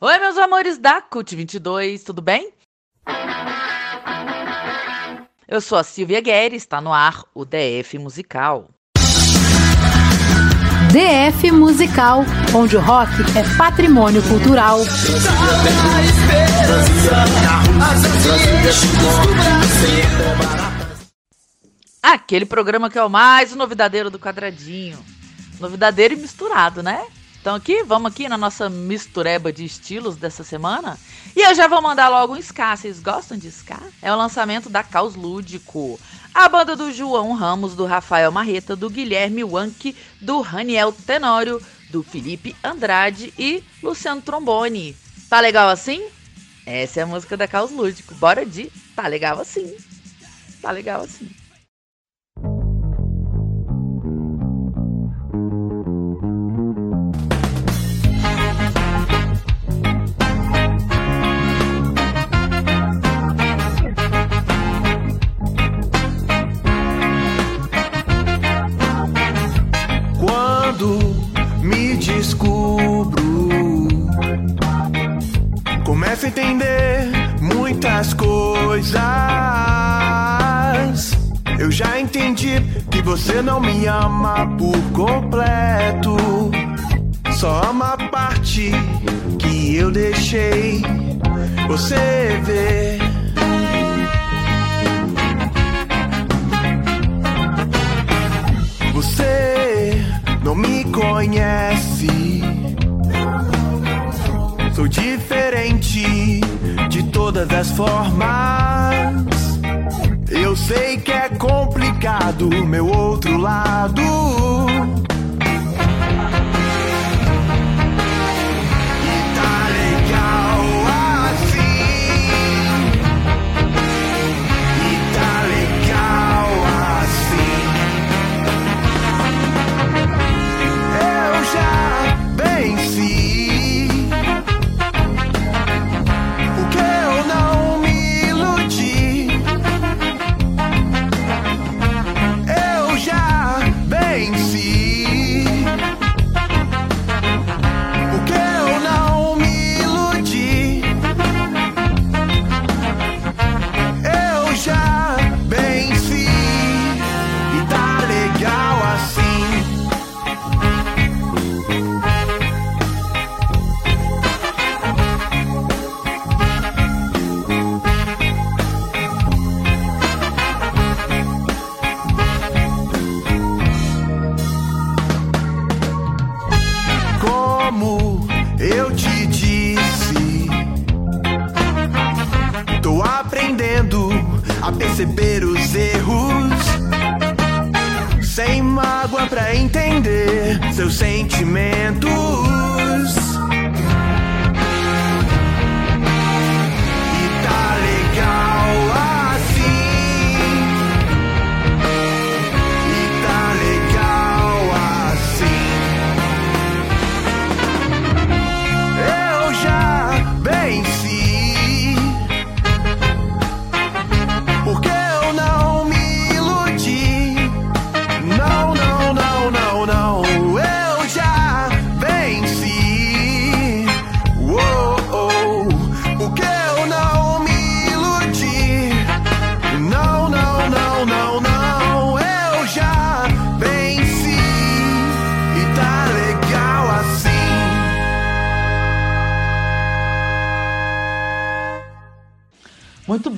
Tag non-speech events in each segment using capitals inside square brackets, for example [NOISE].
Oi, meus amores da CUT 22, tudo bem? Eu sou a Silvia Guerra, está no ar o DF Musical. DF Musical, onde o rock é patrimônio cultural. Aquele programa que é o mais novidadeiro do quadradinho. Novidadeiro e misturado, né? Então aqui, vamos aqui na nossa mistureba de estilos dessa semana. E eu já vou mandar logo um ska. Vocês gostam de ska? É o lançamento da Caos Lúdico. A banda do João Ramos, do Rafael Marreta, do Guilherme Wank, do Raniel Tenório, do Felipe Andrade e Luciano Trombone. Tá legal assim? Essa é a música da Caos Lúdico. Bora de Tá legal assim. Tá legal assim. Você não me ama por completo. Só ama a parte que eu deixei você ver. Você não me conhece. Sou diferente de todas as formas. Sei que é complicado, meu outro lado.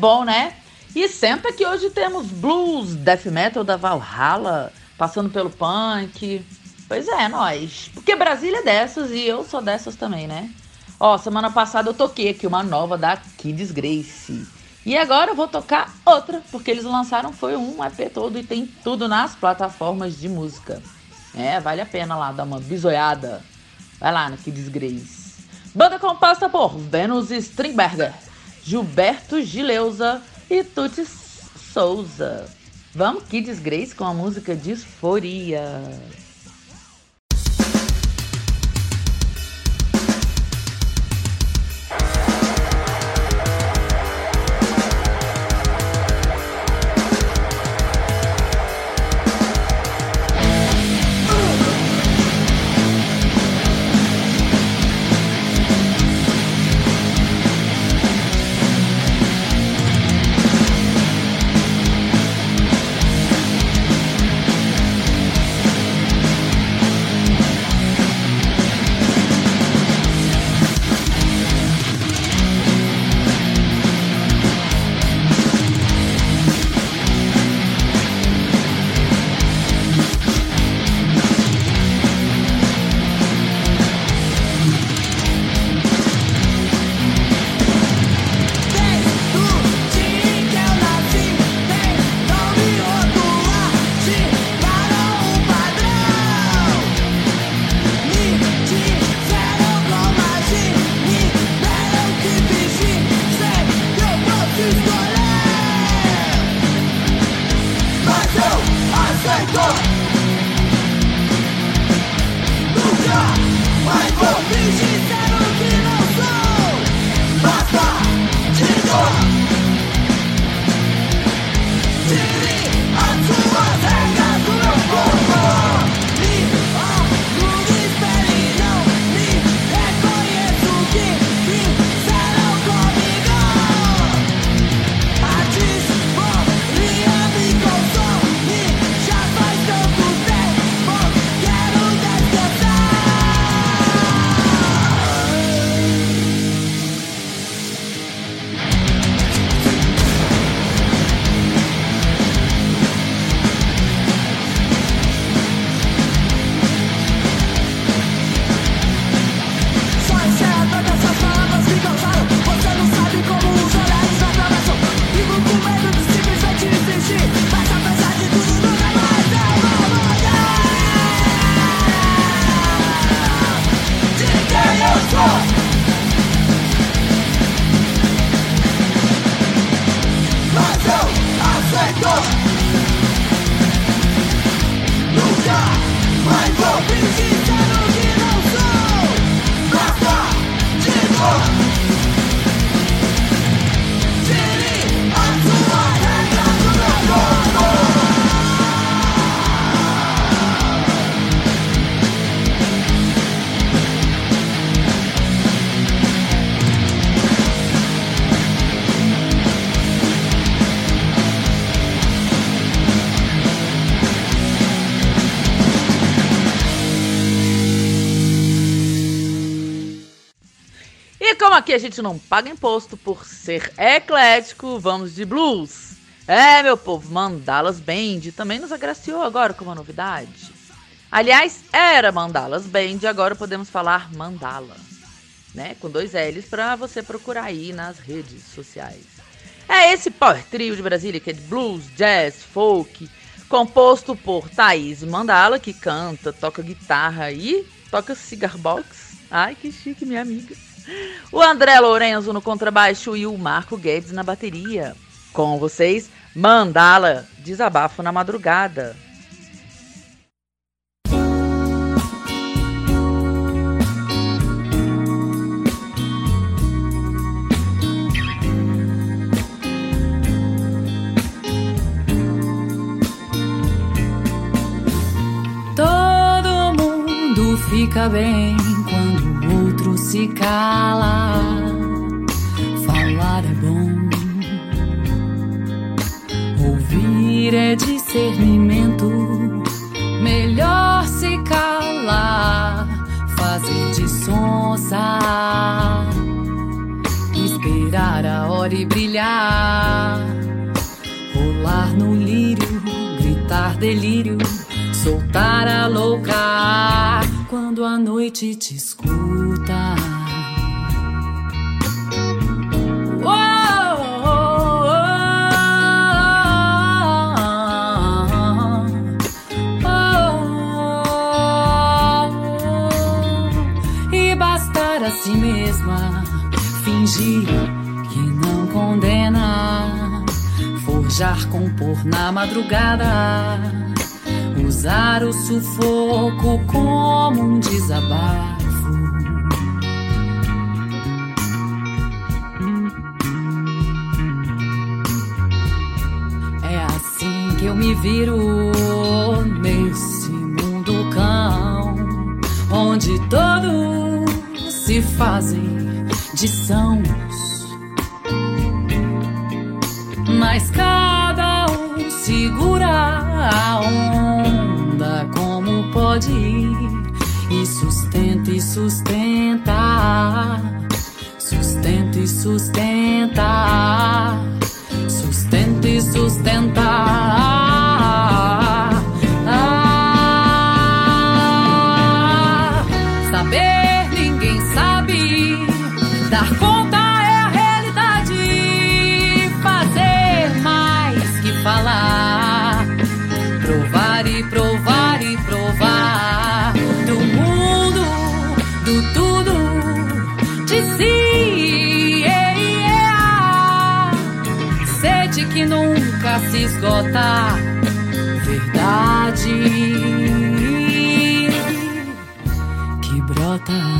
Bom, né? E senta que hoje temos blues, death metal da Valhalla, passando pelo punk. Pois é, nós. Porque Brasília é dessas e eu sou dessas também, né? Ó, semana passada eu toquei aqui uma nova da Kids Grace. E agora eu vou tocar outra, porque eles lançaram foi um EP todo e tem tudo nas plataformas de música. É, vale a pena lá dar uma bisoiada. Vai lá no Kids Grace. Banda composta por Venus Stringberger. Gilberto Gileuza e Tuti Souza. Vamos, Kids Grace com a música Disforia. Let go! Aqui a gente não paga imposto por ser eclético, vamos de blues. É, meu povo, Mandalas Band também nos agraciou agora com uma novidade. Aliás, era Mandalas Band, agora podemos falar Mandala, né? Com dois L's para você procurar aí nas redes sociais. É esse power trio de Brasília que é de blues, jazz, folk, composto por Thaís Mandala, que canta, toca guitarra e toca cigar box. Ai, que chique, minha amiga. O André Lourenço no contrabaixo e o Marco Guedes na bateria. Com vocês, Mandala, desabafo na madrugada. Todo mundo fica bem se cala. Falar é bom. Ouvir é discernimento, melhor se calar, fazer de sonsa, esperar a hora e brilhar, rolar no lírio, gritar delírio, soltar a louca quando a noite te escuta. si mesma, fingir que não condena, forjar, compor na madrugada, usar o sufoco como um desabafo. É assim que eu me viro nesse mundo cão, onde todo se fazem de sãos. Mas cada um segura a onda pode e sustenta e sustenta, sustenta e sustenta, sustenta e sustenta. Esgota. Verdade que brota.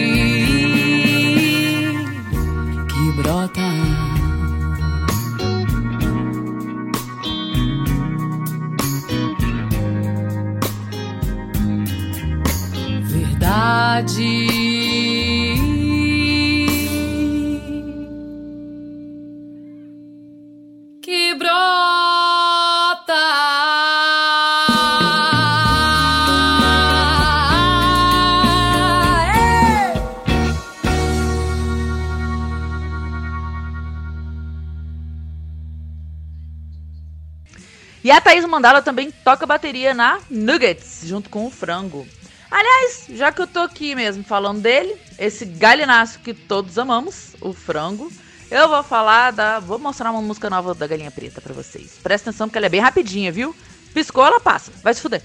Thaís Mandala também toca bateria na Nuggets, junto com o Frango. Aliás, já que eu tô aqui mesmo falando dele, esse galinaço que todos amamos, o Frango, eu vou falar da. Vou mostrar uma música nova da Galinha Preta para vocês. Presta atenção porque ela é bem rapidinha, viu? Piscou, ela passa. Vai se fuder.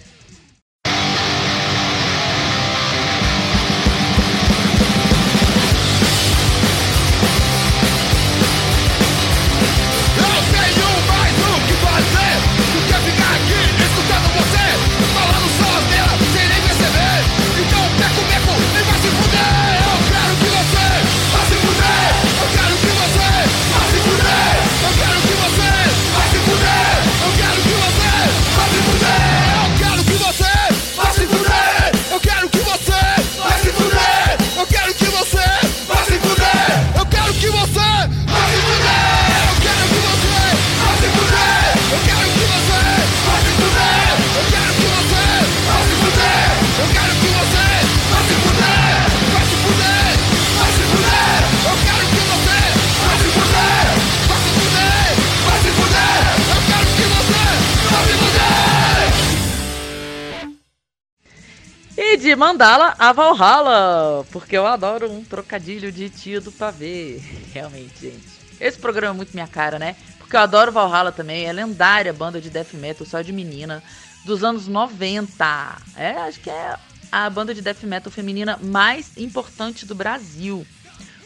De Mandala a Valhalla, porque eu adoro um trocadilho de tio do pavê. [LAUGHS] Realmente, gente. Esse programa é muito minha cara, né? Porque eu adoro Valhalla também, é lendária banda de death metal só de menina dos anos 90. É, acho que é a banda de death metal feminina mais importante do Brasil.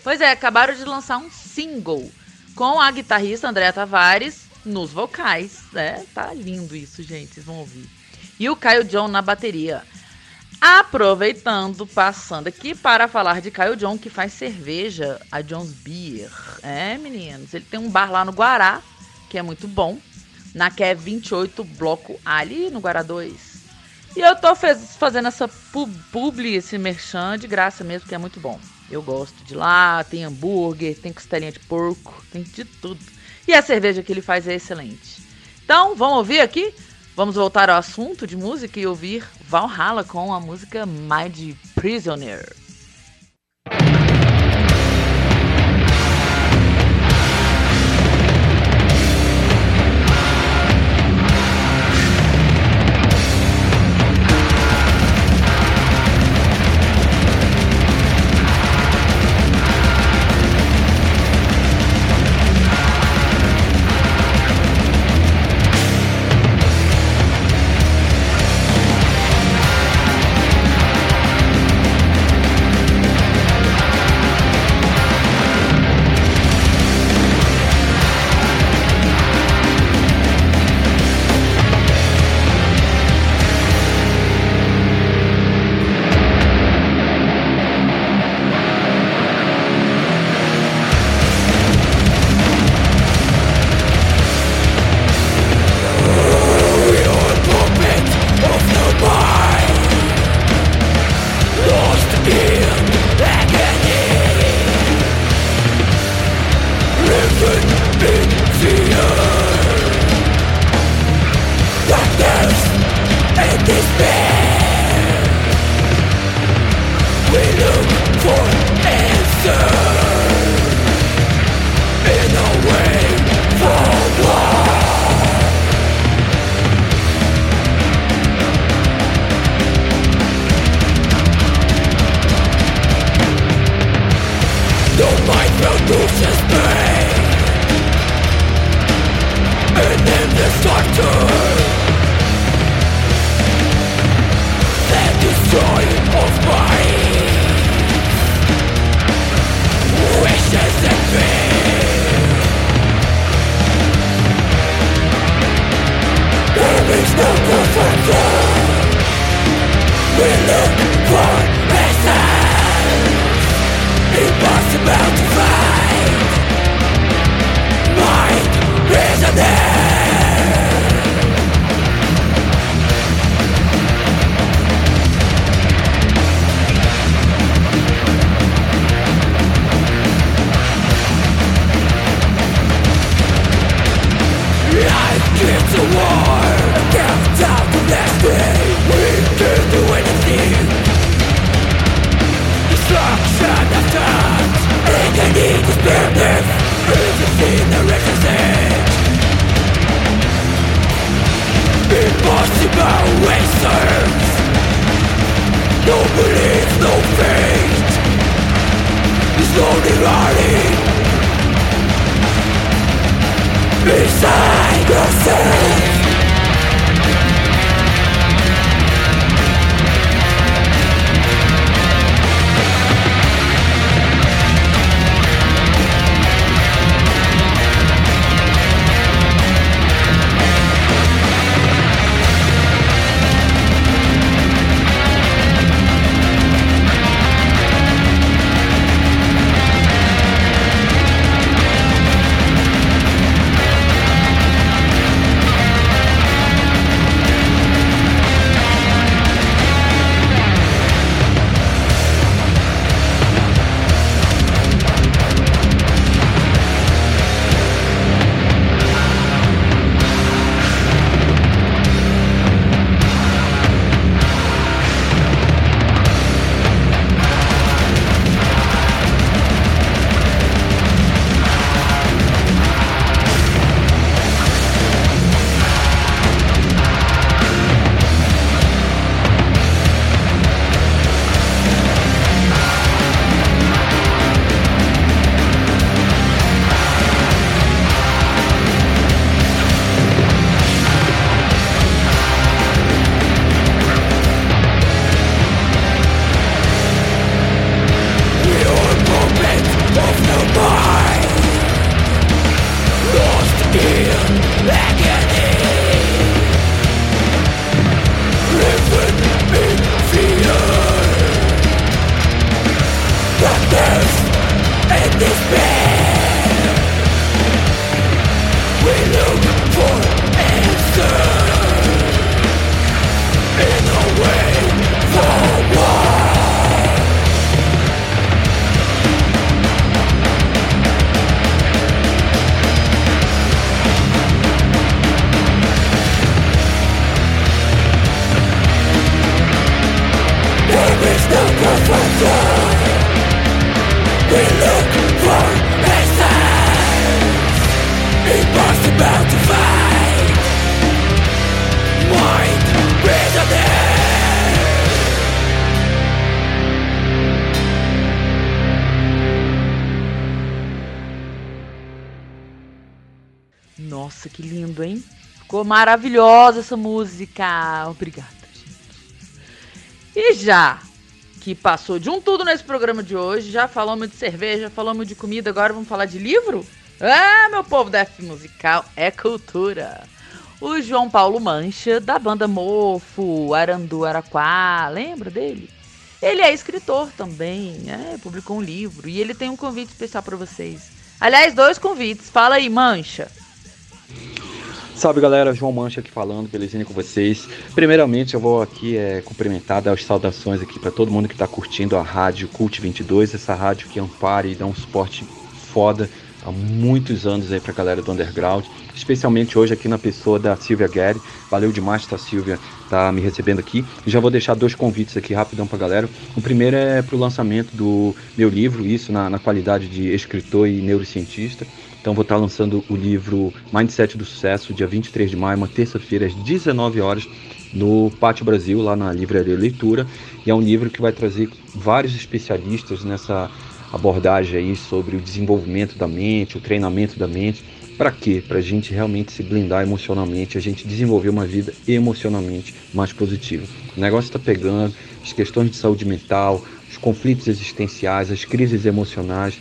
Pois é, acabaram de lançar um single com a guitarrista Andréa Tavares nos vocais. É, tá lindo isso, gente, vocês vão ouvir. E o Caio John na bateria. Aproveitando, passando aqui para falar de Caio John, que faz cerveja, a John's Beer. É, meninos, ele tem um bar lá no Guará, que é muito bom, na que é 28 Bloco Ali, no Guará 2. E eu tô fez, fazendo essa pub, publi, esse merchan de graça mesmo, que é muito bom. Eu gosto de lá, tem hambúrguer, tem costelinha de porco, tem de tudo. E a cerveja que ele faz é excelente. Então, vamos ouvir aqui Vamos voltar ao assunto de música e ouvir Valhalla com a música Mind Prisoner. Maravilhosa essa música. Obrigada, gente. E já que passou de um tudo nesse programa de hoje, já falamos de cerveja, falamos de comida, agora vamos falar de livro? Ah, meu povo da F musical é cultura. O João Paulo Mancha, da banda Mofo, Arandu Araquá, lembra dele? Ele é escritor também, né? Publicou um livro e ele tem um convite especial para vocês. Aliás, dois convites. Fala aí, Mancha. Salve galera, João Mancha aqui falando, belezinha com vocês. Primeiramente eu vou aqui é, cumprimentar, dar as saudações aqui para todo mundo que está curtindo a rádio Cult 22, essa rádio que ampara e dá um suporte foda há muitos anos aí pra galera do underground, especialmente hoje aqui na pessoa da Silvia Guerri. Valeu demais, tá, Silvia, tá me recebendo aqui. Já vou deixar dois convites aqui rapidão pra galera. O primeiro é pro lançamento do meu livro, isso na, na qualidade de escritor e neurocientista. Então vou estar lançando o livro Mindset do Sucesso, dia 23 de maio, uma terça-feira, às 19 horas, no Pátio Brasil, lá na Livraria Leitura. E é um livro que vai trazer vários especialistas nessa abordagem aí sobre o desenvolvimento da mente, o treinamento da mente. Para quê? Para a gente realmente se blindar emocionalmente, a gente desenvolver uma vida emocionalmente mais positiva. O negócio está pegando, as questões de saúde mental, os conflitos existenciais, as crises emocionais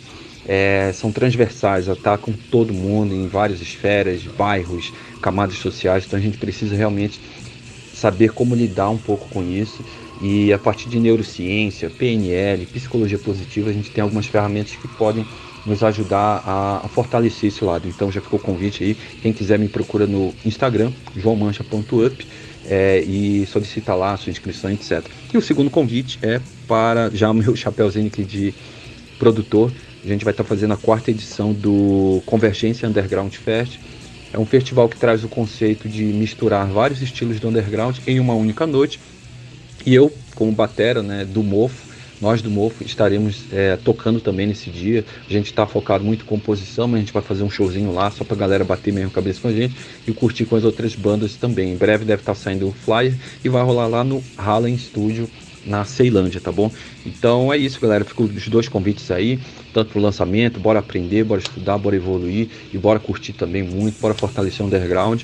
é, são transversais, atacam todo mundo em várias esferas, bairros, camadas sociais. Então a gente precisa realmente saber como lidar um pouco com isso. E a partir de neurociência, PNL, psicologia positiva, a gente tem algumas ferramentas que podem nos ajudar a, a, fortalecer esse lado. Então já ficou o convite aí. Quem quiser me procura no Instagram, joãomancha.up é, e solicita lá a sua inscrição, etc. E o segundo convite é para já o meu [LAUGHS] chapéuzinho aqui de produtor. A gente vai estar fazendo a quarta edição do Convergência Underground Fest. É um festival que traz o conceito de misturar vários estilos do underground em uma única noite. E eu, como batera né, do Mofo, nós do Mofo estaremos é, tocando também nesse dia. A gente está focado muito em composição, mas a gente vai fazer um showzinho lá só para a galera bater mesmo cabeça com a gente e curtir com as outras bandas também. Em breve deve estar tá saindo o flyer e vai rolar lá no Hallen Studio na Ceilândia, tá bom? Então é isso, galera. Ficam os dois convites aí, tanto pro lançamento, bora aprender, bora estudar, bora evoluir e bora curtir também muito, bora fortalecer o underground.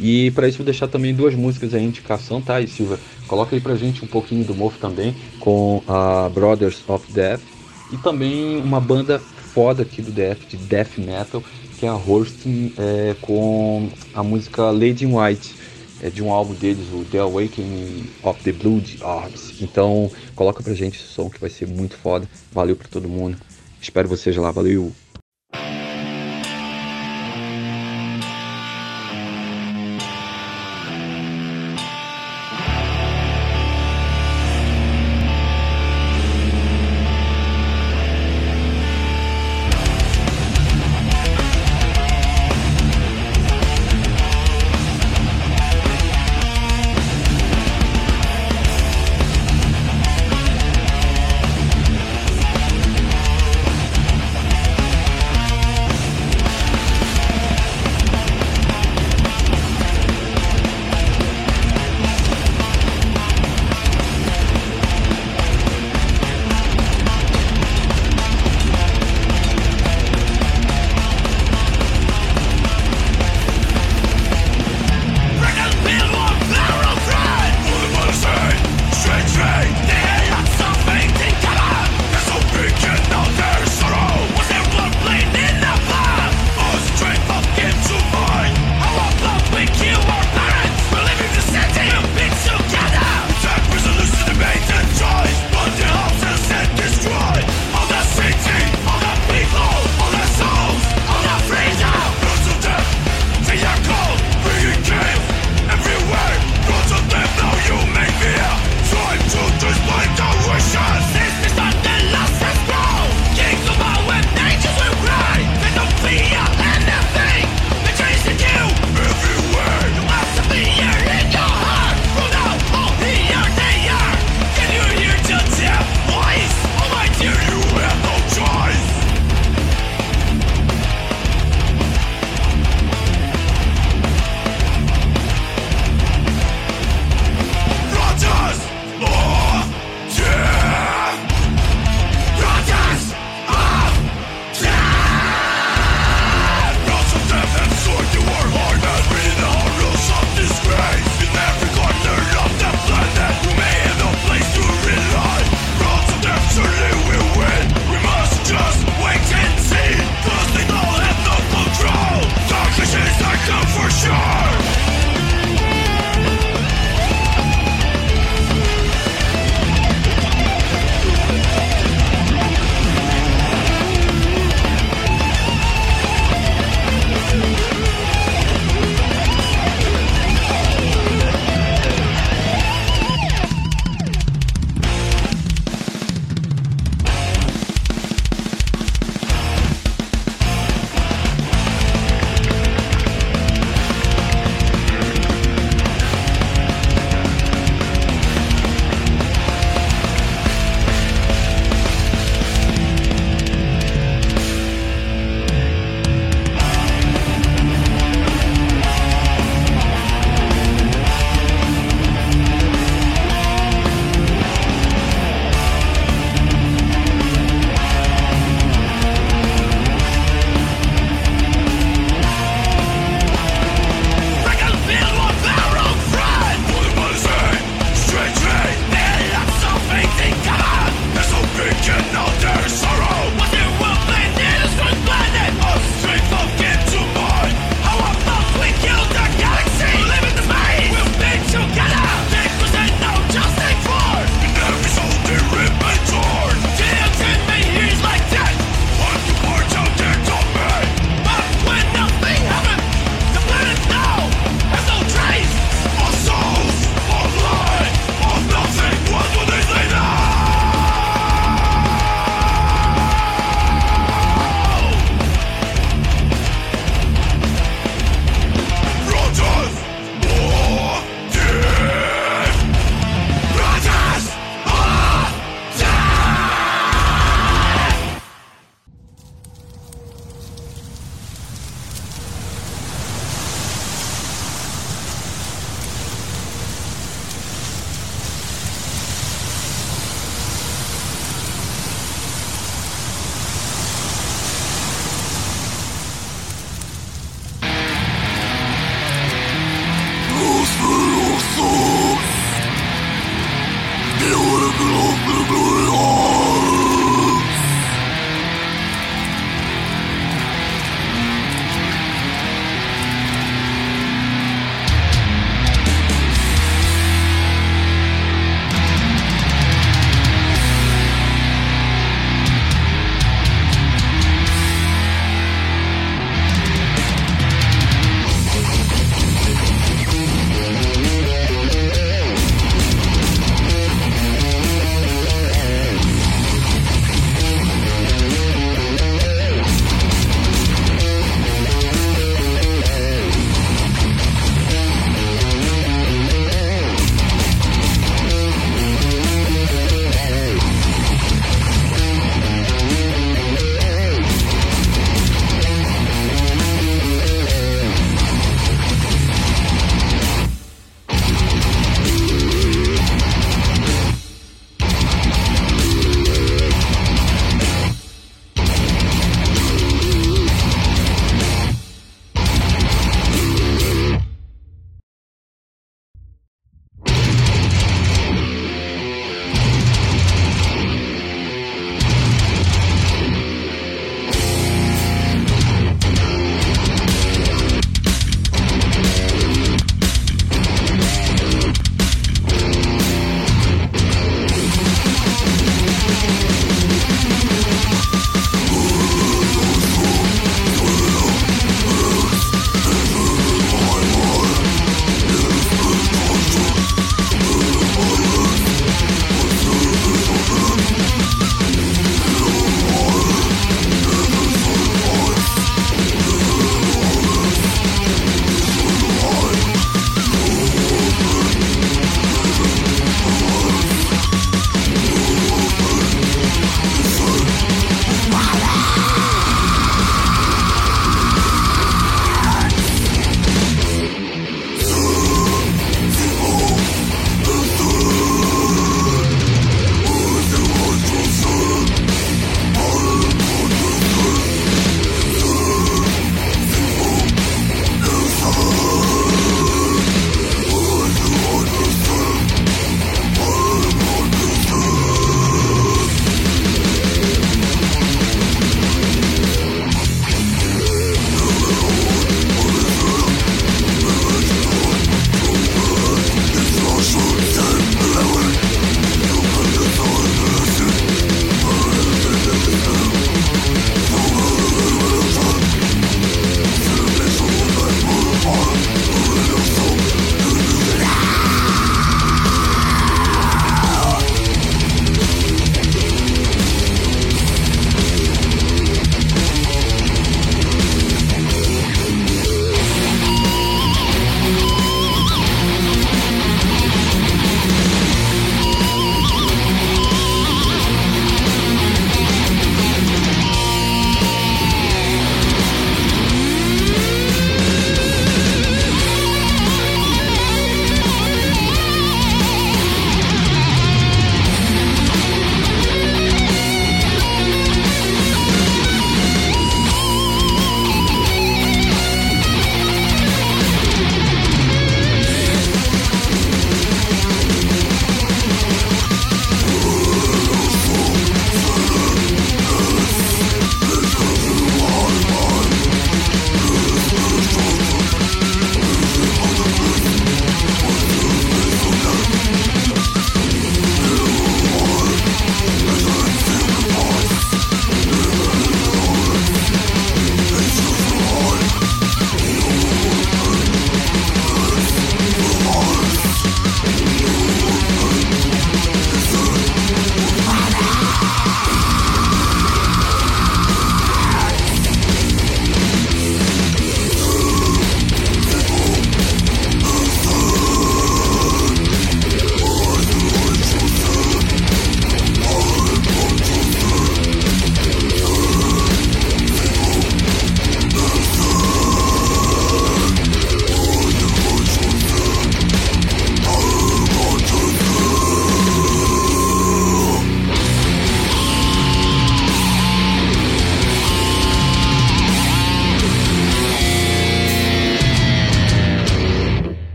E para isso vou deixar também duas músicas aí indicação, tá? E Silva, coloca aí pra gente um pouquinho do Mofo também com a Brothers of Death e também uma banda foda aqui do DF de death metal, que é a Horsting é, com a música Lady in White é de um álbum deles, o The Awakening of the Blood Orbs. Então, coloca pra gente esse som que vai ser muito foda. Valeu pra todo mundo. Espero vocês lá. Valeu!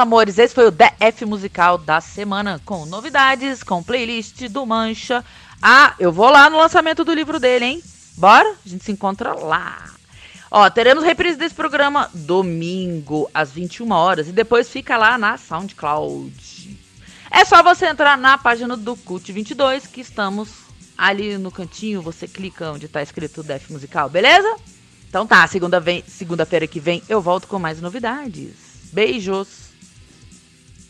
Amores, esse foi o DF Musical da semana, com novidades, com playlist do Mancha. Ah, eu vou lá no lançamento do livro dele, hein? Bora? A gente se encontra lá. Ó, teremos reprise desse programa domingo, às 21 horas, e depois fica lá na SoundCloud. É só você entrar na página do Cult 22, que estamos ali no cantinho, você clica onde está escrito Def Musical, beleza? Então tá, segunda-feira segunda que vem eu volto com mais novidades. Beijos!